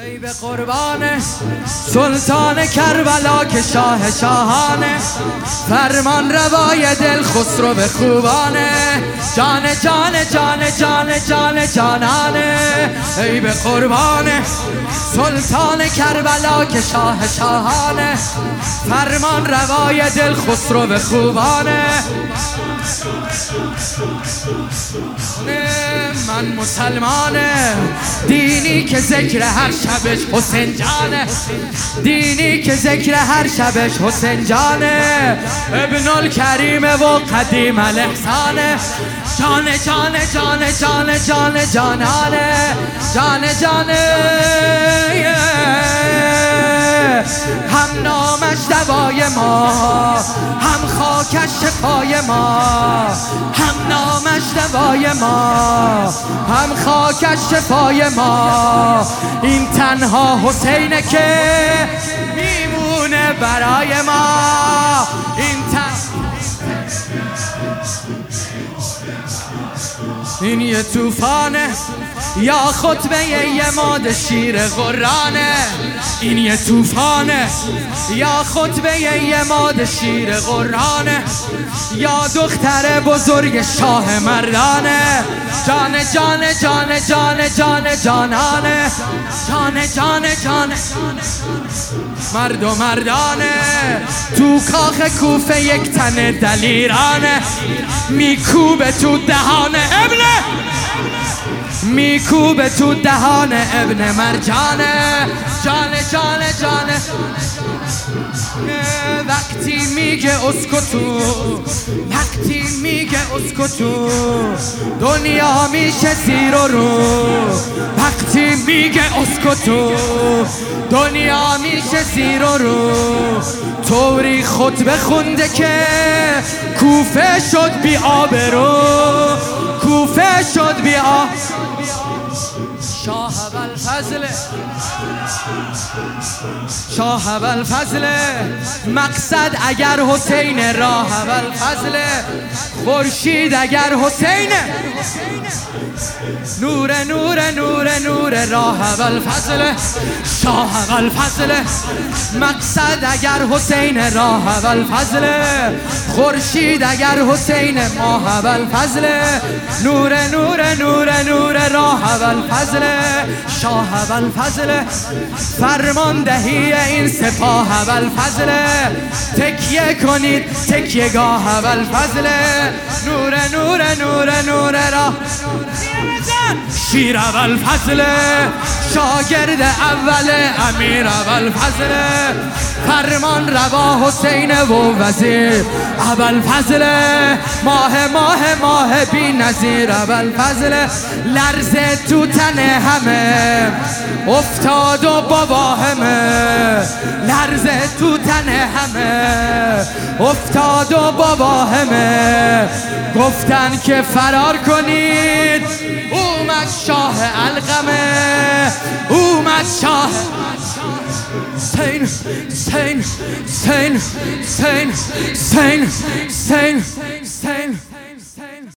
ای به قربان سلطان کربلا که شاه شاهانه فرمان روای دل خسرو به خوبانه جان جان جان جان جان جانانه ای به قربان سلطان کربلا که شاه شاهانه فرمان روای دل خسرو به خوبانه من مسلمانه دینی که ذکر هر شبش حسین جانه دینی که ذکر هر شبش حسین جانه ابن الکریمه و قدیم الاحسانه جان جان جان جان جان جانانه جان جانه هم نامش دوای ما. هم خاکش شفای ما. دوای ما هم خاکش شفای ما. این تنها حسینه که میمونه برای ما. این تن... این یه توفانه یا خطبه یه ماد شیر غرانه این یه توفانه یا خطبه یه ماد شیر غرانه یا دختر بزرگ شاه مردانه. جان جان جان جان جان جانانه. جان جان جان مرد و مردانه. تو کاخ کوفه یک تن دلیرانه میکوبه تو دهانه. ابنه میکوبه تو دهان ابن مرجانه. جان جان جان. وقتی میگه اسکتو وقتی میگه اسکتو دنیا میشه زیر و رو. وقتی میگه اسکتو دنیا میشه زیر و رو. طوری خطبه خونده که کوفه شد بی آبرو کوفه شد بی شاه فضل شاه فضل مقصد اگر حسین راه فضل خورشید اگر حسین. نور نور نور نور راه فضل شاه فضل. مقصد اگر حسین راه فضل خورشید اگر حسین ماه فضل. نور نور نور نور راه فضل شاه فضل. فرمان دهی این سپاه فضل. تکیه کنید تکیه گاه فضل. نور نور نور نور را شیر اول فضل شاگرد اول امیر اول فضل. فرمان روا حسین و وزیر اول فضل. ماه ماه ماه بی نظیر اول فضل. لرز تو تن همه افتاد و بابا همه لرز تو تن همه افتاد و بابا همه گفتن که فرار کنید. اومد شاه القمه اومد شاه. سین سین سین سین سین سین سین.